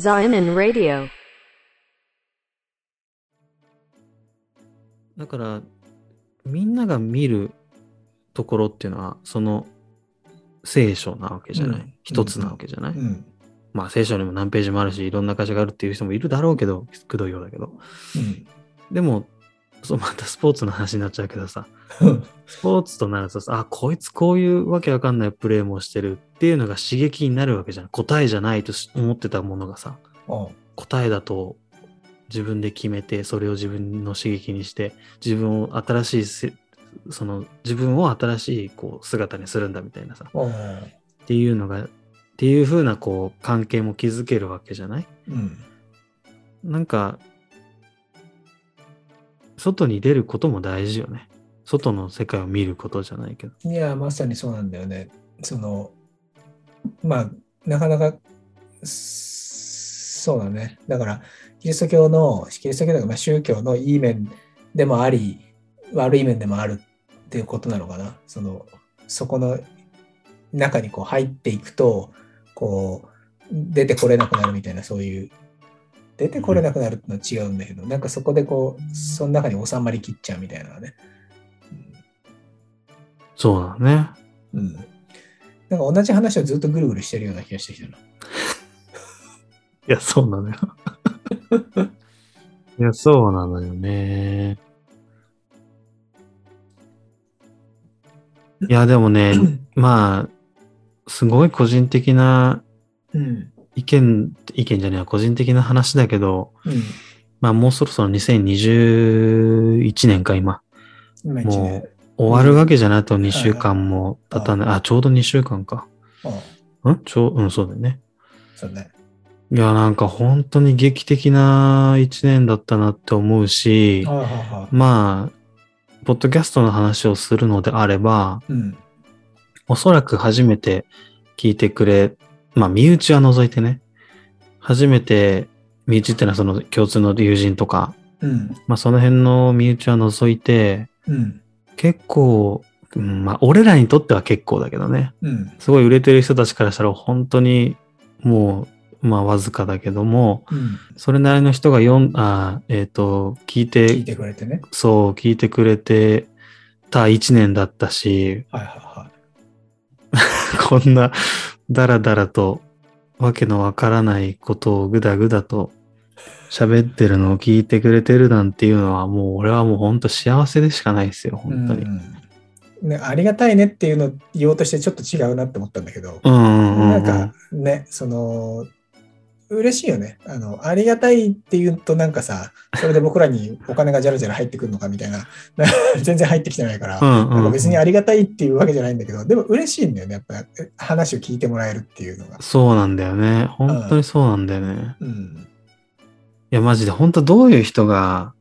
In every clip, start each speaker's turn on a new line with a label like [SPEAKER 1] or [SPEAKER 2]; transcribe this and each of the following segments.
[SPEAKER 1] Zion Radio.
[SPEAKER 2] だから、みんなが見るところっていうのは、その聖書なわけじゃない？
[SPEAKER 3] うん
[SPEAKER 2] 一つなわけじゃない？
[SPEAKER 3] うん。
[SPEAKER 2] まあ聖書にも何ページもあるし、いろんな箇所があるっていう人もいるだろうけど、くどいようだけど。
[SPEAKER 3] うん。
[SPEAKER 2] でも、そうまたスポーツの話になっちゃうけどさ、スポーツとなるとさ、あ、こいつこういうわけわかんないプレーもしてるっていうのが刺激になるわけじゃん。答えじゃないとし思ってたものがさ、
[SPEAKER 3] あ
[SPEAKER 2] 答えだと自分で決めて、それを自分の刺激にして、自分を新しいせ、その自分を新しいこう姿にするんだみたいなさ、
[SPEAKER 3] あ。
[SPEAKER 2] っていうのが、っていう風なこう関係も築けるわけじゃない？
[SPEAKER 3] うん。
[SPEAKER 2] なんか、外に出ることも大事よね。外の世界を見ることじゃないけど。
[SPEAKER 3] いや、まさにそうなんだよね。その、まあ、なかなか、そうだね。だから、キリスト教の、キリスト教とか、まあ、宗教のいい面でもあり、悪い面でもあるっていうことなのかな。その、そこの中にこう入っていくと、こう、出てこれなくなるみたいな、そういう、出てこれなくなるってのは違うんだけど、なんかそこでこう、その中に収まりきっちゃうみたいなね。
[SPEAKER 2] そうだね。
[SPEAKER 3] うん。なんか同じ話をずっとぐるぐるしてるような気がしてきたな。
[SPEAKER 2] いや、そうなのよ。いや、そうなのよね。いや、でもね、まあ、すごい個人的な
[SPEAKER 3] うん。
[SPEAKER 2] 意見、意見じゃねえや、個人的な話だけど、
[SPEAKER 3] うん。
[SPEAKER 2] まあもうそろそろ2021年か、今。
[SPEAKER 3] 今一
[SPEAKER 2] も
[SPEAKER 3] 年。
[SPEAKER 2] う終わるわけじゃないと2週間も経たない。あ、ちょうど2週間か。
[SPEAKER 3] あ
[SPEAKER 2] んちょう、うん、そうだよね。
[SPEAKER 3] そうね。
[SPEAKER 2] いや、なんか本当に劇的な一年だったなって思うしまあ、ポッドキャストの話をするのであれば、
[SPEAKER 3] うん。
[SPEAKER 2] おそらく初めて聞いてくれ、まあ、身内は除いてね、初めて、身内ってのはその共通の友人とか、
[SPEAKER 3] うん。
[SPEAKER 2] まあ、その辺の身内は除いて、
[SPEAKER 3] うん。
[SPEAKER 2] 結構、うんまあ、俺らにとっては結構だけどね、
[SPEAKER 3] うん。
[SPEAKER 2] すごい売れてる人たちからしたら本当にもう、まあ、わずかだけども、
[SPEAKER 3] うん。
[SPEAKER 2] それなりの人が読ん、あーえっ、と、聞いて、
[SPEAKER 3] 聞いてくれてね。
[SPEAKER 2] そう、聞いてくれてた一年だったし、
[SPEAKER 3] はいはいはい。
[SPEAKER 2] こんなだらだらとわけのわからないことをぐだぐだと喋ってるのを聞いてくれてるなんていうのはもう俺はもう本当幸せでしかないですよ、本当に。
[SPEAKER 3] うん。ね、ありがたいねっていうのを言おうとしてちょっと違うなって思ったんだけど、
[SPEAKER 2] うんうんうん、
[SPEAKER 3] なんかね、その、嬉しいよね。あの、ありがたいって言うとなんかさ、それで僕らにお金がじゃらじゃら入ってくるのかみたいな、全然入ってきてないから、
[SPEAKER 2] うんうん
[SPEAKER 3] なんか別にありがたいっていうわけじゃないんだけど、でも嬉しいんだよね、やっぱ話を聞いてもらえるっていうのが。
[SPEAKER 2] そうなんだよね。本当にそうなんだよね。
[SPEAKER 3] うん。
[SPEAKER 2] いや、マジで本当どういう人が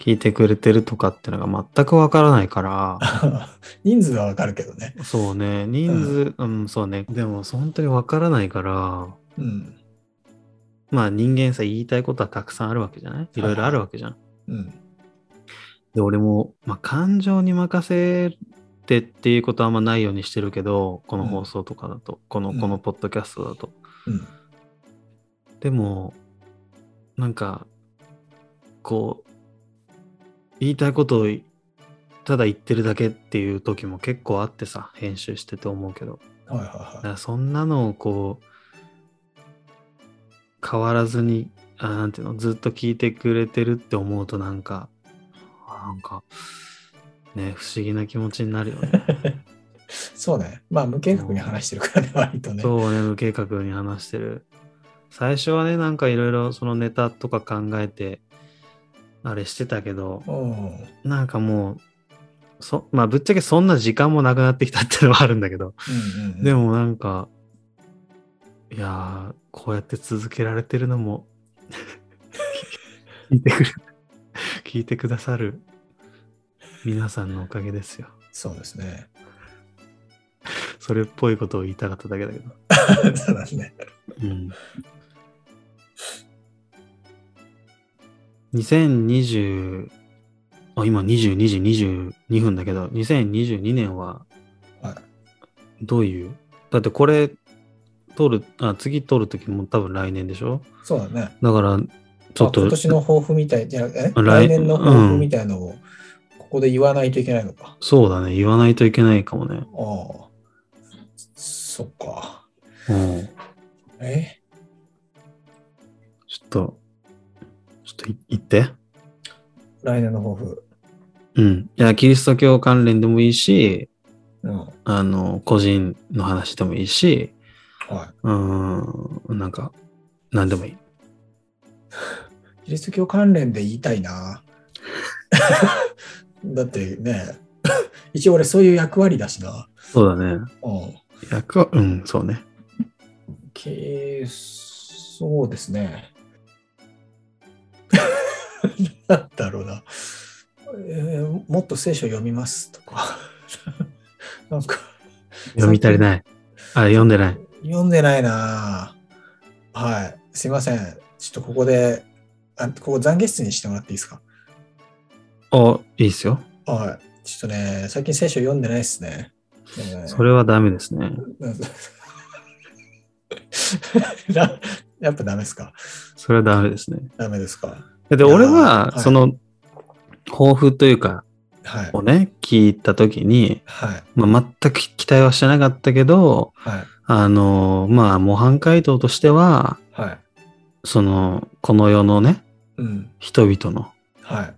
[SPEAKER 2] 聞いてくれてるとかってのが全くわからないから、
[SPEAKER 3] 人数はわかるけどね。
[SPEAKER 2] そうね、人数、うん、そうね。でも本当にわからないから、
[SPEAKER 3] うん。
[SPEAKER 2] まあ人間さ、言いたいことはたくさんあるわけじゃない？いろいろあるわけじゃん。
[SPEAKER 3] うん。
[SPEAKER 2] で、俺も、まあ感情に任せてっていうことはあんまないようにしてるけど、この放送とかだと、この、
[SPEAKER 3] うん
[SPEAKER 2] このポッドキャストだと。
[SPEAKER 3] うん。
[SPEAKER 2] でも、なんか、こう、言いたいことをただ言ってるだけっていう時も結構あってさ、編集してて思うけど。
[SPEAKER 3] はいはい
[SPEAKER 2] だか
[SPEAKER 3] は
[SPEAKER 2] らそんなのをこう、変わらずに、あなんていうの、ずっと聞いてくれてるって思うとなんか、あなんか、ね、不思議な気持ちになるよね。
[SPEAKER 3] い。そうね。まあ、無計画に話してるからね、割とね。
[SPEAKER 2] そうね、無計画に話してる。最初はね、なんかいろいろそのネタとか考えて、あれしてたけど、
[SPEAKER 3] うん。
[SPEAKER 2] なんかもう、そまあぶっちゃけそんな時間もなくなってきたっていうのはあるんだけど、
[SPEAKER 3] うんうんうん、
[SPEAKER 2] でもなんか、いやー、こうやって続けられてるのも、聞いてくる、聞いてくださる皆さんのおかげですよ。
[SPEAKER 3] そうですね。
[SPEAKER 2] それっぽいことを言いたかっただけだけど。
[SPEAKER 3] そうだね。
[SPEAKER 2] うん。2020、あ、今22時22分だけど、2022年は
[SPEAKER 3] はい。
[SPEAKER 2] どういう？だってこれ、取る、あ、次取るときも多分来年でしょ？
[SPEAKER 3] そうだね。
[SPEAKER 2] だから、ちょっと
[SPEAKER 3] あ今、年の抱負みたい、じゃあえ？
[SPEAKER 2] 来
[SPEAKER 3] 来年の抱負みたいのを、ここで言わないといけないのか？
[SPEAKER 2] そうだね、言わないといけないかもね。
[SPEAKER 3] ああ。そっか。
[SPEAKER 2] うん。
[SPEAKER 3] え？
[SPEAKER 2] ちょっと、ちょっとい言って。
[SPEAKER 3] 来年の抱負。
[SPEAKER 2] うん。いや、キリスト教関連でもいいし、
[SPEAKER 3] うん。
[SPEAKER 2] あの、個人の話でもいいし、
[SPEAKER 3] は
[SPEAKER 2] うーん、なんか、なんでもいい。
[SPEAKER 3] い。キリスト教関連で言いたいな。だってね、一応俺そういう役割だしな。
[SPEAKER 2] そうだね。
[SPEAKER 3] うん。
[SPEAKER 2] 役は、うん、そうね。
[SPEAKER 3] けそうですね。なんだろうな、えーもっと聖書読みますとか。なんか、
[SPEAKER 2] 読み足りない。あ、読んでない。
[SPEAKER 3] 読んでないなはい。すいません。ちょっとここで、あここ懺悔室にしてもらっていいですか？
[SPEAKER 2] あ、いいっすよ。
[SPEAKER 3] はい。ちょっとね、最近聖書読んでないですね。ね
[SPEAKER 2] それはダメですね。
[SPEAKER 3] なやっぱダメですか？
[SPEAKER 2] それはダメですね。
[SPEAKER 3] ダメですか？
[SPEAKER 2] で、俺は、
[SPEAKER 3] はい
[SPEAKER 2] その、抱負というか、
[SPEAKER 3] はい。
[SPEAKER 2] をね、聞いたときに、
[SPEAKER 3] はい。
[SPEAKER 2] まあ、全く期待はしてなかったけど、
[SPEAKER 3] はい。
[SPEAKER 2] あの、まあ、模範解答としては、
[SPEAKER 3] はい。
[SPEAKER 2] その、この世のね、
[SPEAKER 3] うん。
[SPEAKER 2] 人々の
[SPEAKER 3] はい。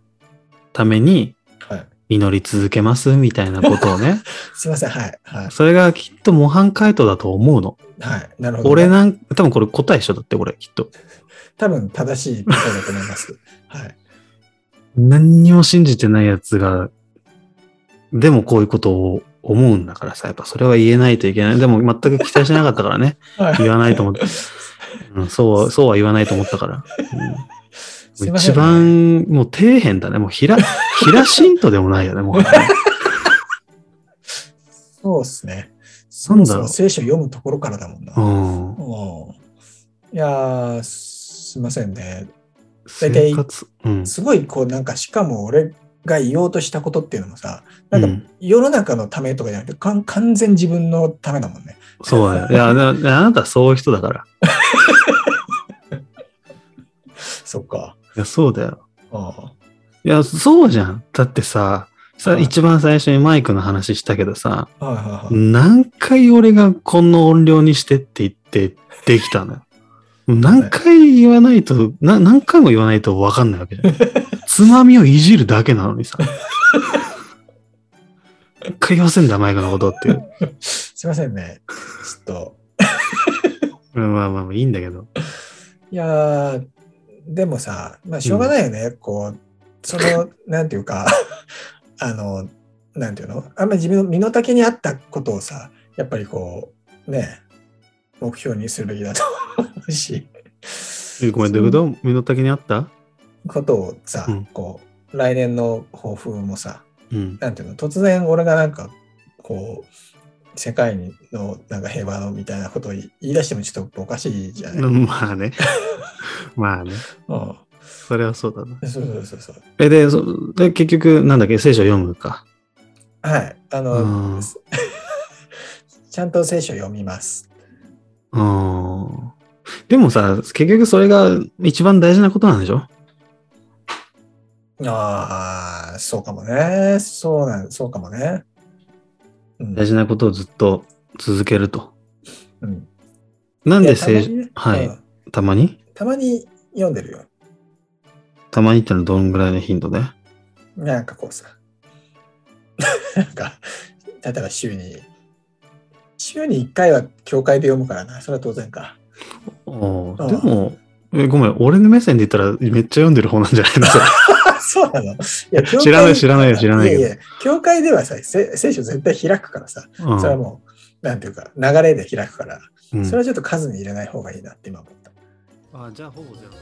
[SPEAKER 2] ために
[SPEAKER 3] はい。
[SPEAKER 2] 祈り続けますみたいなことをね、
[SPEAKER 3] すいません。はい。はい。
[SPEAKER 2] それがきっと模範解答だと思うの。
[SPEAKER 3] はい。なるほど。
[SPEAKER 2] 俺なん、多分これ答え一緒だって、俺、きっと。
[SPEAKER 3] 多分正しい答えだと思います。はい。
[SPEAKER 2] 何にも信じてないやつが、でもこういうことを思うんだからさ、やっぱそれは言えないといけない。でも全く期待しなかったからね。
[SPEAKER 3] はい
[SPEAKER 2] 言わないと思って。うん、そうは、そうは言わないと思ったから。うん、一番、もう底辺だね。もうひら、ひらしんとでもないよね、もう。
[SPEAKER 3] そうですね。そ
[SPEAKER 2] なんだろう
[SPEAKER 3] もそも聖書読むところからだもんな。
[SPEAKER 2] うん。
[SPEAKER 3] うんいやー、すいませんね。
[SPEAKER 2] 生
[SPEAKER 3] 大体
[SPEAKER 2] 活、うん。
[SPEAKER 3] すごい、こう、なんか、しかも俺が言おうとしたことっていうのもさ、なんか
[SPEAKER 2] うん
[SPEAKER 3] 世の中のためとかじゃなくて、かん完全自分のためだもんね。
[SPEAKER 2] そうだよ。いや、あなたはそういう人だから。
[SPEAKER 3] そっか。
[SPEAKER 2] いや、そうだよ。
[SPEAKER 3] あ
[SPEAKER 2] いや、そうじゃん。だってさ、さ、
[SPEAKER 3] はい
[SPEAKER 2] 一番最初にマイクの話したけどさ、
[SPEAKER 3] あはいはいはい。
[SPEAKER 2] 何回俺がこの音量にしてって言ってできたのよ。何回言わないと、な何回も言わないと分かんないわけじゃん。つまみをいじるだけなのにさ。何回言わせんだ、マイクのことっていう。
[SPEAKER 3] すいませんね。ちょっと。
[SPEAKER 2] まあまあまあいいんだけど。
[SPEAKER 3] いやー、でもさ、まあ、しょうがないよね。こう、その、なんていうか、あの、なんていうの？あんまり自分の身の丈に合ったことをさ、やっぱりこう、ね、目標にするべきだと思うし、
[SPEAKER 2] えごめん、どういうこと？身の丈にあった？
[SPEAKER 3] ことをさ、
[SPEAKER 2] うん
[SPEAKER 3] こう、来年の抱負もさ、
[SPEAKER 2] うん。
[SPEAKER 3] なんていうの、突然俺がなんか、こう、世界のなんか平和のみたいなことを言い出してもちょっとおかしいじゃない、うん、
[SPEAKER 2] まあね。まあね。それはそうだな。
[SPEAKER 3] そうそうそうそう。
[SPEAKER 2] え、で、そで結局、なんだっけ、聖書読むか？
[SPEAKER 3] はい。あ
[SPEAKER 2] う
[SPEAKER 3] の、
[SPEAKER 2] ん。
[SPEAKER 3] ちゃんと聖書読みます。
[SPEAKER 2] うんでもさ、結局それが一番大事なことなんでしょ？
[SPEAKER 3] ああ、そうかもね。そうなん、そうかもね。うん
[SPEAKER 2] 大事なことをずっと続けると。
[SPEAKER 3] うん
[SPEAKER 2] なんで聖書、はい、
[SPEAKER 3] うん
[SPEAKER 2] たまに？
[SPEAKER 3] たまに読んでるよ。
[SPEAKER 2] たまにってのはどんぐらいの頻度で？
[SPEAKER 3] なんかこうさ。なんか、例えば週に、週に1回は教会で読むからな。それは当然か。
[SPEAKER 2] おー
[SPEAKER 3] うん
[SPEAKER 2] でも、えごめん、俺の目線で言ったらめっちゃ読んでる方なんじゃないの？
[SPEAKER 3] そうなの？いや教会
[SPEAKER 2] 知らない知らないよ知らないけど。
[SPEAKER 3] いやいや、教会ではさ、せ聖書絶対開くからさ、
[SPEAKER 2] うん。
[SPEAKER 3] それはもう、なんていうか、流れで開くから、
[SPEAKER 2] うん。
[SPEAKER 3] それはちょっと数に入れない方がいいなって今思った。
[SPEAKER 2] あじゃあほぼゼロ。